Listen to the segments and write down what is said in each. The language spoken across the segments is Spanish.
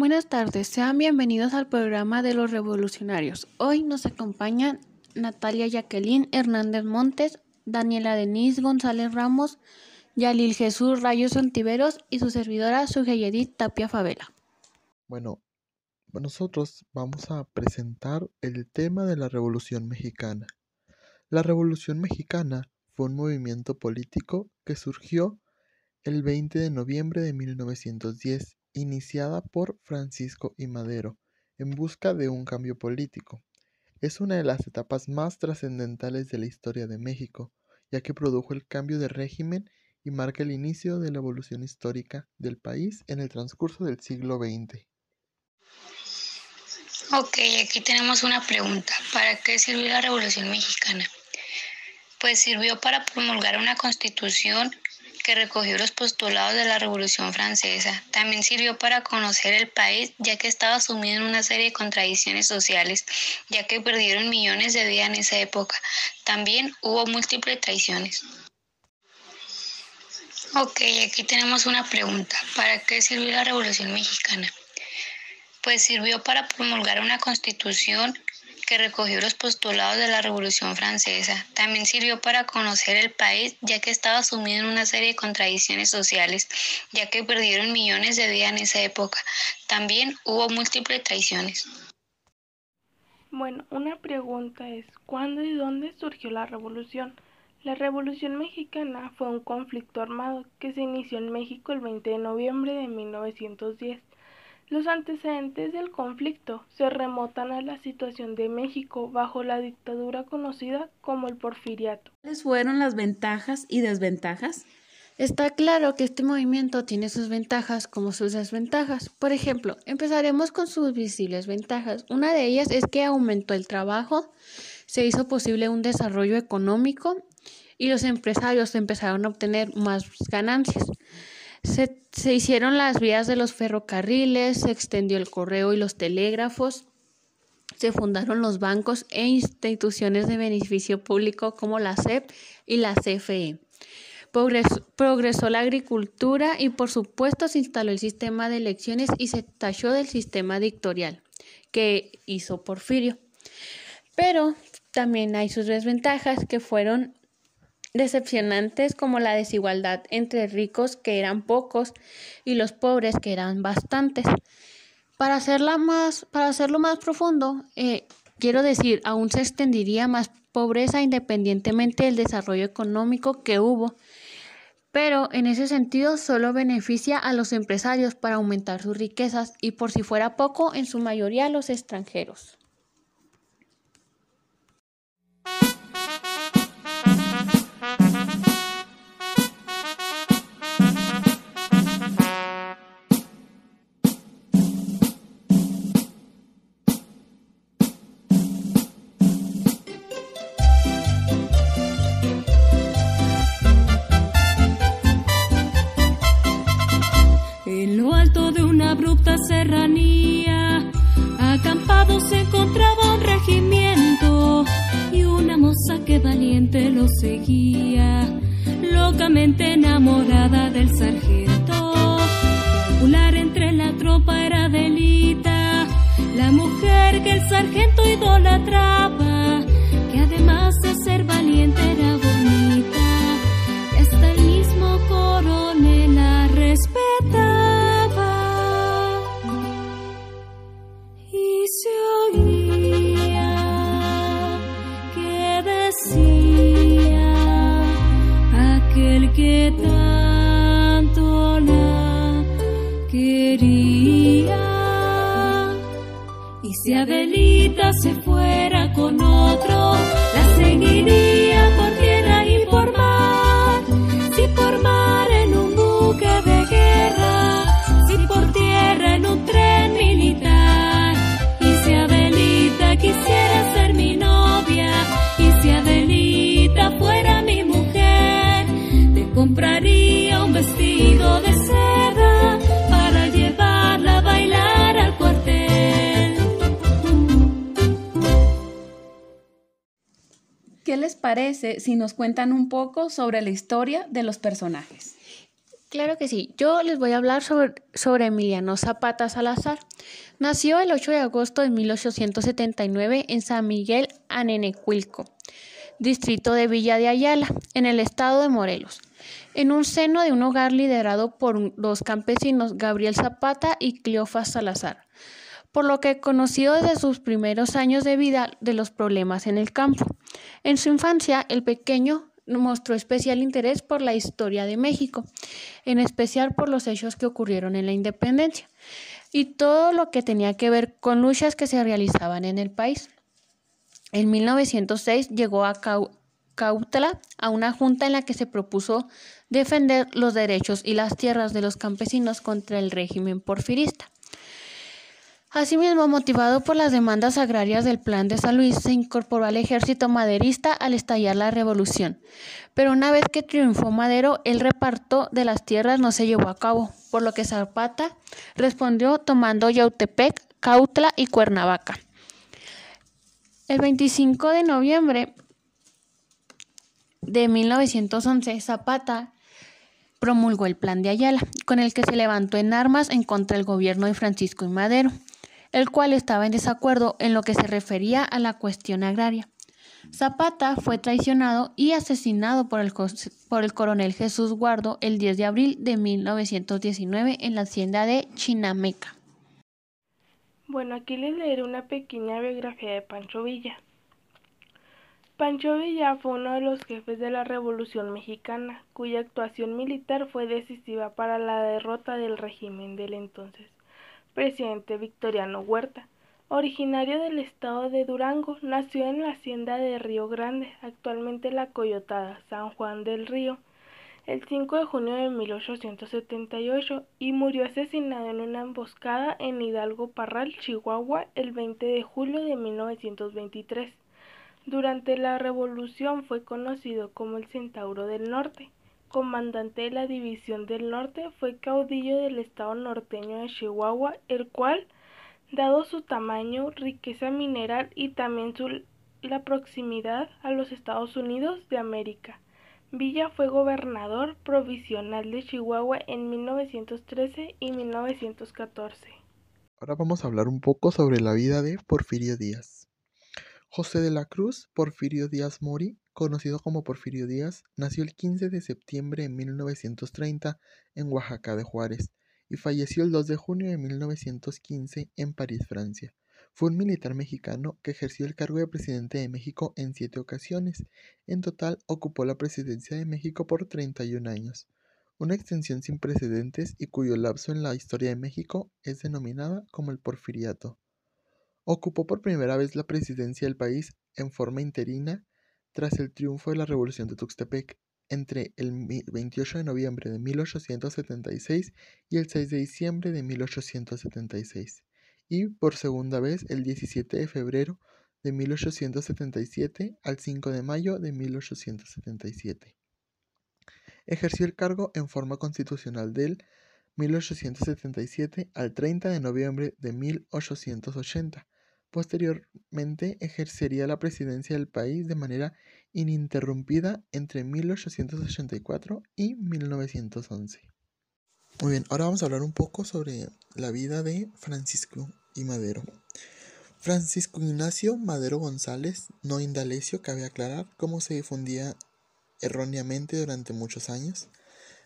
Buenas tardes, sean bienvenidos al programa de los revolucionarios. Hoy nos acompañan Natalia Jacqueline Hernández Montes, Daniela Denise González Ramos, Yalil Jesús Rayos Antiveros y su servidora Sugeyedit Tapia Favela. Bueno, nosotros vamos a presentar el tema de la Revolución Mexicana. La Revolución Mexicana fue un movimiento político que surgió el 20 de noviembre de 1910, iniciada por Francisco I. Madero, en busca de un cambio político. Es una de las etapas más trascendentales de la historia de México, ya que produjo el cambio de régimen y marca el inicio de la evolución histórica del país en el transcurso del siglo XX. Ok, aquí tenemos una pregunta. ¿Para qué sirvió la Revolución Mexicana? Pues sirvió para promulgar una constitución que recogió los postulados de la Revolución Francesa. También sirvió para conocer el país, ya que estaba sumido en una serie de contradicciones sociales, ya que perdieron millones de vidas en esa época. También hubo múltiples traiciones. Ok, aquí tenemos una pregunta. ¿Para qué sirvió la Revolución Mexicana? Pues sirvió para promulgar una constitución que recogió los postulados de la Revolución Francesa. También sirvió para conocer el país, ya que estaba sumido en una serie de contradicciones sociales, ya que perdieron millones de vidas en esa época. También hubo múltiples traiciones. Bueno, una pregunta es, ¿cuándo y dónde surgió la revolución? La Revolución Mexicana fue un conflicto armado que se inició en México el 20 de noviembre de 1910. Los antecedentes del conflicto se remontan a la situación de México bajo la dictadura conocida como el porfiriato. ¿Cuáles fueron las ventajas y desventajas? Está claro que este movimiento tiene sus ventajas como sus desventajas. Por ejemplo, empezaremos con sus visibles ventajas. Una de ellas es que aumentó el trabajo, se hizo posible un desarrollo económico y los empresarios empezaron a obtener más ganancias. Se, hicieron las vías de los ferrocarriles, se extendió el correo y los telégrafos, se fundaron los bancos e instituciones de beneficio público como la SEP y la CFE. progresó, la agricultura y por supuesto se instaló el sistema de elecciones y se tachó del sistema dictatorial que hizo Porfirio. Pero también hay sus desventajas que fueron decepcionantes como la desigualdad entre ricos que eran pocos y los pobres que eran bastantes. Para, hacerla más, para hacerlo más profundo, eh, quiero decir, aún se extendería más pobreza independientemente del desarrollo económico que hubo, pero en ese sentido solo beneficia a los empresarios para aumentar sus riquezas y por si fuera poco, en su mayoría a los extranjeros. Enamorada del sargento. Popular entre la tropa era Delita, la mujer que el sargento idolatraba, parece si nos cuentan un poco sobre la historia de los personajes? Claro que sí. Yo les voy a hablar sobre, Emiliano Zapata Salazar. Nació el 8 de agosto de 1879 en San Miguel, Anenecuilco, distrito de Villa de Ayala, en el estado de Morelos, en un seno de un hogar liderado por los campesinos Gabriel Zapata y Cleofas Salazar, por lo que conocido desde sus primeros años de vida de los problemas en el campo. En su infancia, el pequeño mostró especial interés por la historia de México, en especial por los hechos que ocurrieron en la independencia y todo lo que tenía que ver con luchas que se realizaban en el país. En 1906 llegó a Cautla a una junta en la que se propuso defender los derechos y las tierras de los campesinos contra el régimen porfirista. Asimismo, motivado por las demandas agrarias del Plan de San Luis, se incorporó al ejército maderista al estallar la revolución. Pero una vez que triunfó Madero, el reparto de las tierras no se llevó a cabo, por lo que Zapata respondió tomando Yautepec, Cautla y Cuernavaca. El 25 de noviembre de 1911, Zapata promulgó el Plan de Ayala, con el que se levantó en armas en contra del gobierno de Francisco y Madero el cual estaba en desacuerdo en lo que se refería a la cuestión agraria. Zapata fue traicionado y asesinado por el, por el, coronel Jesús Guardo el 10 de abril de 1919 en la hacienda de Chinameca. Bueno, aquí les leeré una pequeña biografía de Pancho Villa. Pancho Villa fue uno de los jefes de la Revolución Mexicana, cuya actuación militar fue decisiva para la derrota del régimen del entonces presidente Victoriano Huerta. Originario del estado de Durango, nació en la hacienda de Río Grande, actualmente la Coyotada, San Juan del Río, el 5 de junio de 1878 y murió asesinado en una emboscada en Hidalgo Parral, Chihuahua, el 20 de julio de 1923. Durante la revolución fue conocido como el Centauro del Norte comandante de la División del Norte, fue caudillo del estado norteño de Chihuahua, el cual, dado su tamaño, riqueza mineral y también su, la proximidad a los Estados Unidos de América, Villa fue gobernador provisional de Chihuahua en 1913 y 1914. Ahora vamos a hablar un poco sobre la vida de Porfirio Díaz. José de la Cruz Porfirio Díaz Mori conocido como Porfirio Díaz, nació el 15 de septiembre de 1930 en Oaxaca de Juárez y falleció el 2 de junio de 1915 en París, Francia. Fue un militar mexicano que ejerció el cargo de presidente de México en siete ocasiones. En total ocupó la presidencia de México por 31 años, una extensión sin precedentes y cuyo lapso en la historia de México es denominada como el porfiriato. Ocupó por primera vez la presidencia del país en forma interina tras el triunfo de la Revolución de Tuxtepec entre el 28 de noviembre de 1876 y el 6 de diciembre de 1876, y por segunda vez el 17 de febrero de 1877 al 5 de mayo de 1877. Ejerció el cargo en forma constitucional del 1877 al 30 de noviembre de 1880 Posteriormente ejercería la presidencia del país de manera ininterrumpida entre 1884 y 1911. Muy bien, ahora vamos a hablar un poco sobre la vida de Francisco y Madero. Francisco Ignacio Madero González, no Indalecio, cabe aclarar, cómo se difundía erróneamente durante muchos años.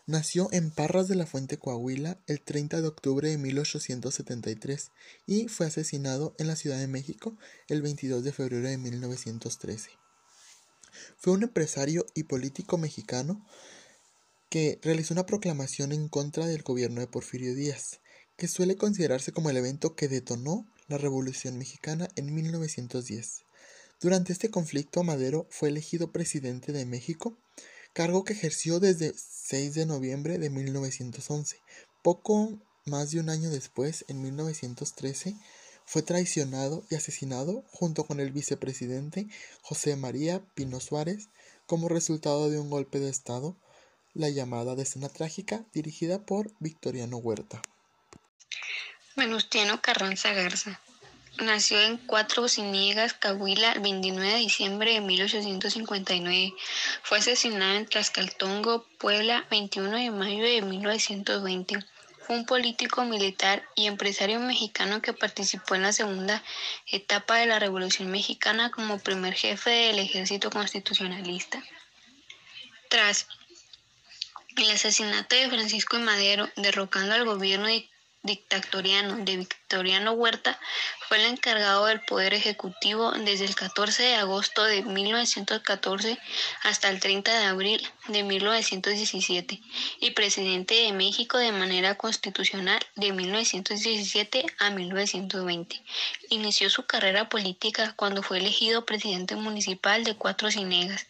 Nació en Parras de la Fuente, Coahuila, el 30 de octubre de 1873 y fue asesinado en la Ciudad de México el 22 de febrero de 1913. Fue un empresario y político mexicano que realizó una proclamación en contra del gobierno de Porfirio Díaz, que suele considerarse como el evento que detonó la Revolución Mexicana en 1910. Durante este conflicto, Madero fue elegido presidente de México cargo que ejerció desde 6 de noviembre de 1911. Poco más de un año después, en 1913, fue traicionado y asesinado junto con el vicepresidente José María Pino Suárez como resultado de un golpe de Estado, la llamada Decena Trágica, dirigida por Victoriano Huerta. Venustiano Carranza Garza. Nació en Cuatro Ciniegas, Cahuila, el 29 de diciembre de 1859. Fue asesinado en Tlaxcaltongo, Puebla, 21 de mayo de 1920. Fue un político militar y empresario mexicano que participó en la segunda etapa de la Revolución Mexicana como primer jefe del ejército constitucionalista. Tras el asesinato de Francisco de Madero, derrocando al gobierno dictatoriano de Victoriano Huerta, fue el encargado del Poder Ejecutivo desde el 14 de agosto de 1914 hasta el 30 de abril de 1917 y presidente de México de manera constitucional de 1917 a 1920. Inició su carrera política cuando fue elegido presidente municipal de Cuatro Cinegas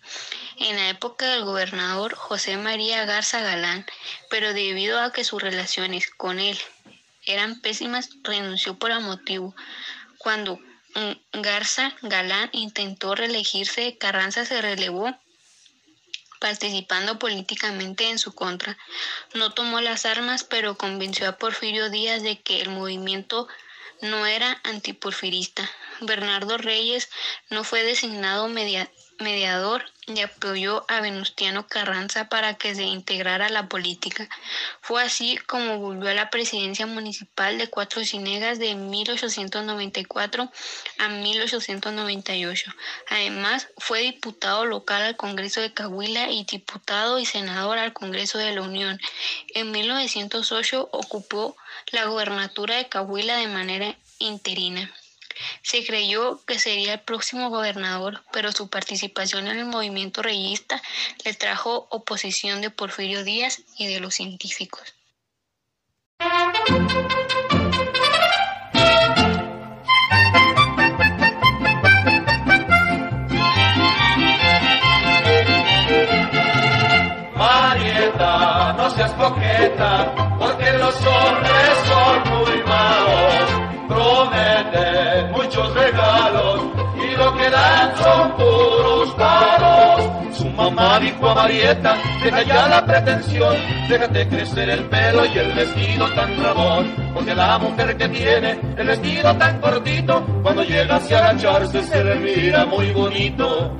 en la época del gobernador José María Garza Galán, pero debido a que sus relaciones con él eran pésimas, renunció por el motivo. Cuando mm, Garza Galán intentó reelegirse, Carranza se relevó participando políticamente en su contra. No tomó las armas, pero convenció a Porfirio Díaz de que el movimiento no era antiporfirista. Bernardo Reyes no fue designado mediador y apoyó a Venustiano Carranza para que se integrara a la política. Fue así como volvió a la presidencia municipal de Cuatro Cinegas de 1894 a 1898. Además, fue diputado local al Congreso de Cahuila y diputado y senador al Congreso de la Unión. En 1908 ocupó la gobernatura de Cahuila de manera interina. Se creyó que sería el próximo gobernador, pero su participación en el movimiento reyista le trajo oposición de Porfirio Díaz y de los científicos. Marieta, deja ya la pretensión, déjate crecer el pelo y el vestido tan rabón, porque la mujer que tiene el vestido tan cortito, cuando llega hacia agacharse se le mira muy bonito.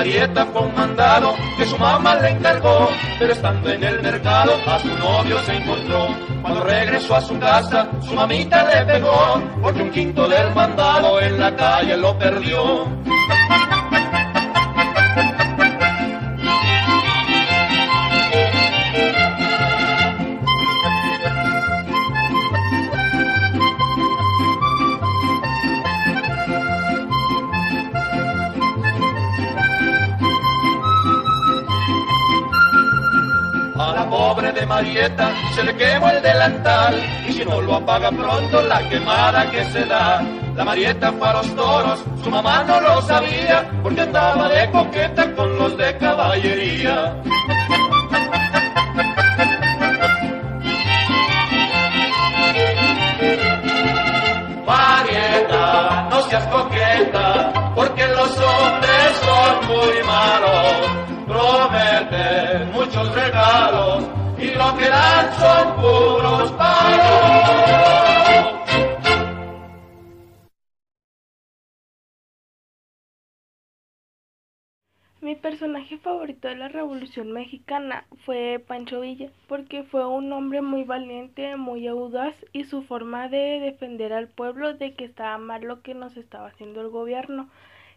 Marieta fue un mandado que su mamá le encargó, pero estando en el mercado a su novio se encontró. Cuando regresó a su casa, su mamita le pegó, porque un quinto del mandado en la calle lo perdió. De Marieta se le quemó el delantal y si no lo apaga pronto la quemada que se da. La Marieta fue a los toros, su mamá no lo sabía porque andaba de coqueta con los de caballería. Marieta, no seas coqueta, porque los hombres son muy malos. Prometen muchos regalos y lo que dan son puros palos. Mi personaje favorito de la Revolución Mexicana fue Pancho Villa, porque fue un hombre muy valiente, muy audaz y su forma de defender al pueblo de que estaba mal lo que nos estaba haciendo el gobierno.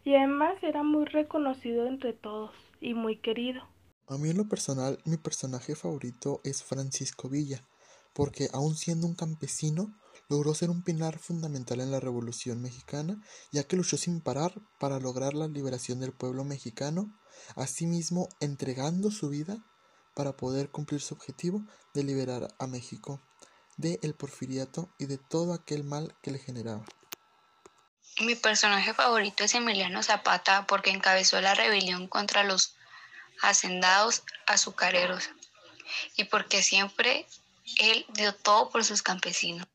Y además era muy reconocido entre todos y muy querido. A mí en lo personal, mi personaje favorito es Francisco Villa, porque aun siendo un campesino, logró ser un pilar fundamental en la Revolución Mexicana, ya que luchó sin parar para lograr la liberación del pueblo mexicano, asimismo entregando su vida para poder cumplir su objetivo de liberar a México de el porfiriato y de todo aquel mal que le generaba. Mi personaje favorito es Emiliano Zapata porque encabezó la rebelión contra los hacendados azucareros y porque siempre él dio todo por sus campesinos.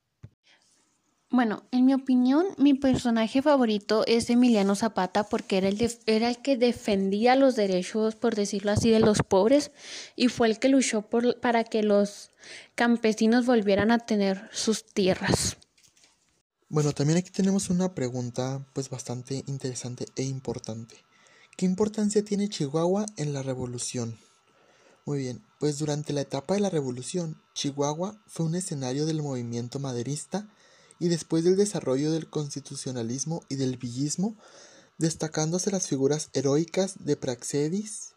Bueno, en mi opinión, mi personaje favorito es Emiliano Zapata porque era el, de- era el que defendía los derechos, por decirlo así, de los pobres y fue el que luchó por, para que los campesinos volvieran a tener sus tierras. Bueno, también aquí tenemos una pregunta pues bastante interesante e importante. ¿Qué importancia tiene Chihuahua en la revolución? Muy bien, pues durante la etapa de la revolución, Chihuahua fue un escenario del movimiento maderista y después del desarrollo del constitucionalismo y del villismo, destacándose las figuras heroicas de Praxedis,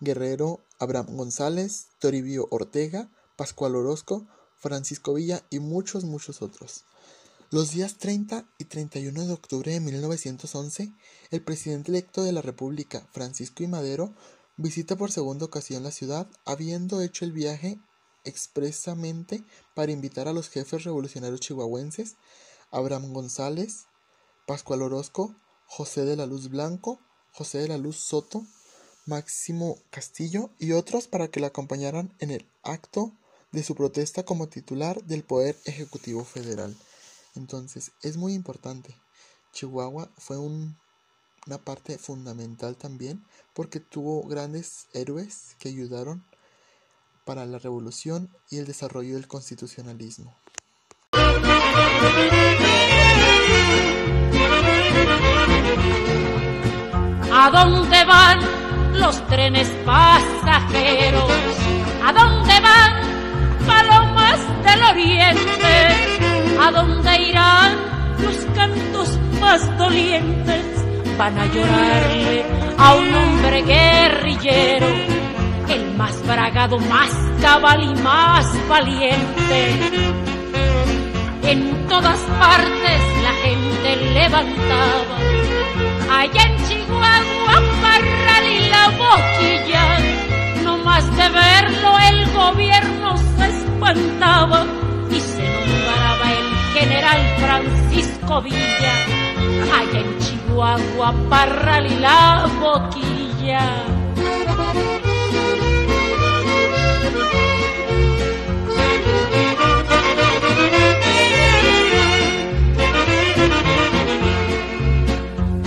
Guerrero, Abraham González, Toribio Ortega, Pascual Orozco, Francisco Villa y muchos, muchos otros. Los días 30 y 31 de octubre de 1911, el presidente electo de la República, Francisco I. Madero, visita por segunda ocasión la ciudad, habiendo hecho el viaje expresamente para invitar a los jefes revolucionarios chihuahuenses, Abraham González, Pascual Orozco, José de la Luz Blanco, José de la Luz Soto, Máximo Castillo y otros para que le acompañaran en el acto de su protesta como titular del Poder Ejecutivo Federal. Entonces, es muy importante. Chihuahua fue un- una parte fundamental también porque tuvo grandes héroes que ayudaron para la revolución y el desarrollo del constitucionalismo. ¿A dónde van los trenes pasajeros? Van a llorarle a un hombre guerrillero, el más bragado, más cabal y más valiente. En todas partes la gente levantaba Allá en Chihuahua, Parral y la boquilla, no más de verlo el gobierno se espantaba y se nombraba el general Francisco Villa. Allá en Chihuahua, Parral y la boquilla.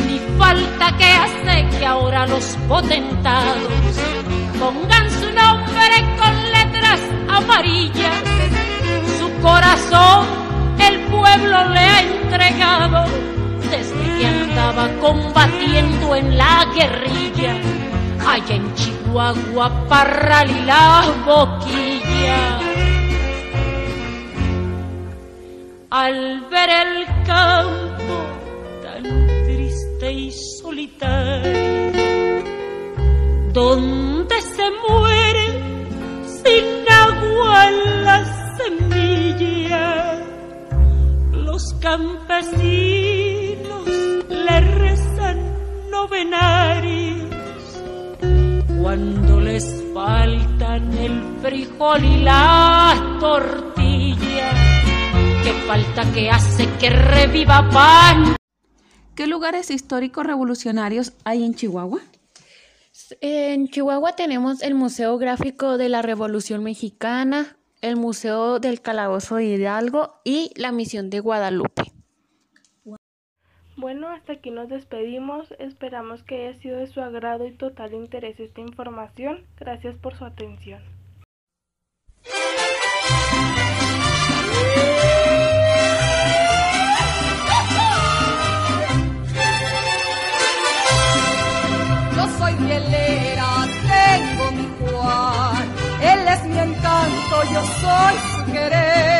Ni falta que hace que ahora los potentados pongan su nombre con letras amarillas. Su corazón el pueblo le ha entregado desde que andaba combatiendo en la guerrilla. Allá en Chihuahua, Parral y la boquilla. Al ver el campo tan triste y solitario, donde se muere sin agua la semilla, los campesinos novenarios cuando les faltan el frijol y la tortilla. Que falta que hace que reviva pan. ¿Qué lugares históricos revolucionarios hay en Chihuahua? En Chihuahua tenemos el Museo Gráfico de la Revolución Mexicana, el Museo del Calabozo de Hidalgo y la Misión de Guadalupe. Bueno, hasta aquí nos despedimos. Esperamos que haya sido de su agrado y total interés esta información. Gracias por su atención. Yo soy rielera, tengo mi Juan. Él es mi encanto, yo soy su querer.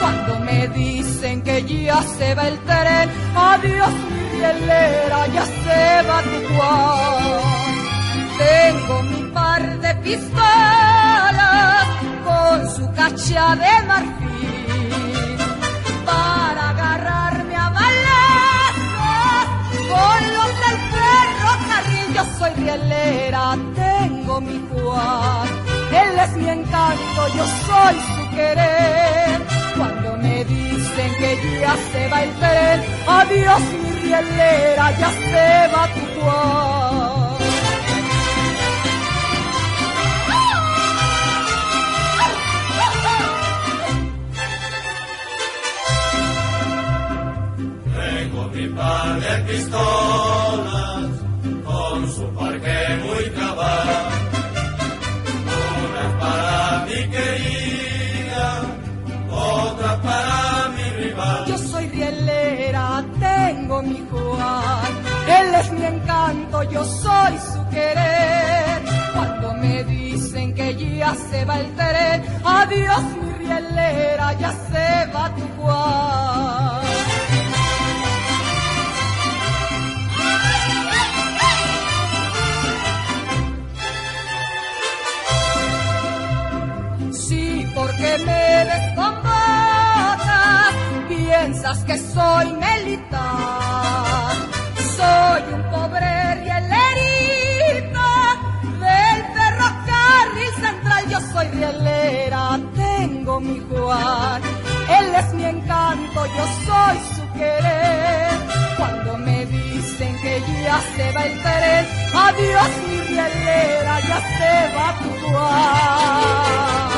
Cuando me dicen que ya se va el tren, adiós mi rielera, ya se va tu Juan. Tengo mi par de pistolas con su cacha de marfil para agarrarme a balazos con los del ferrocarril. Yo soy rielera, tengo mi Juan. Él es mi encanto, yo soy su querer. Cuando me dicen que ya se va el tren, adiós mi rielera, ya se va tu Juan. Yo soy su querer. Cuando me dicen que ya se va el tren, adiós mi rielera, ya se va tu Juan. Sí, porque me desconvotas, piensas que soy militar. Soy rielera, tengo mi Juan. Él es mi encanto, yo soy su querer. Cuando me dicen que ya se va el tren, adiós mi rielera, ya se va tu Juan.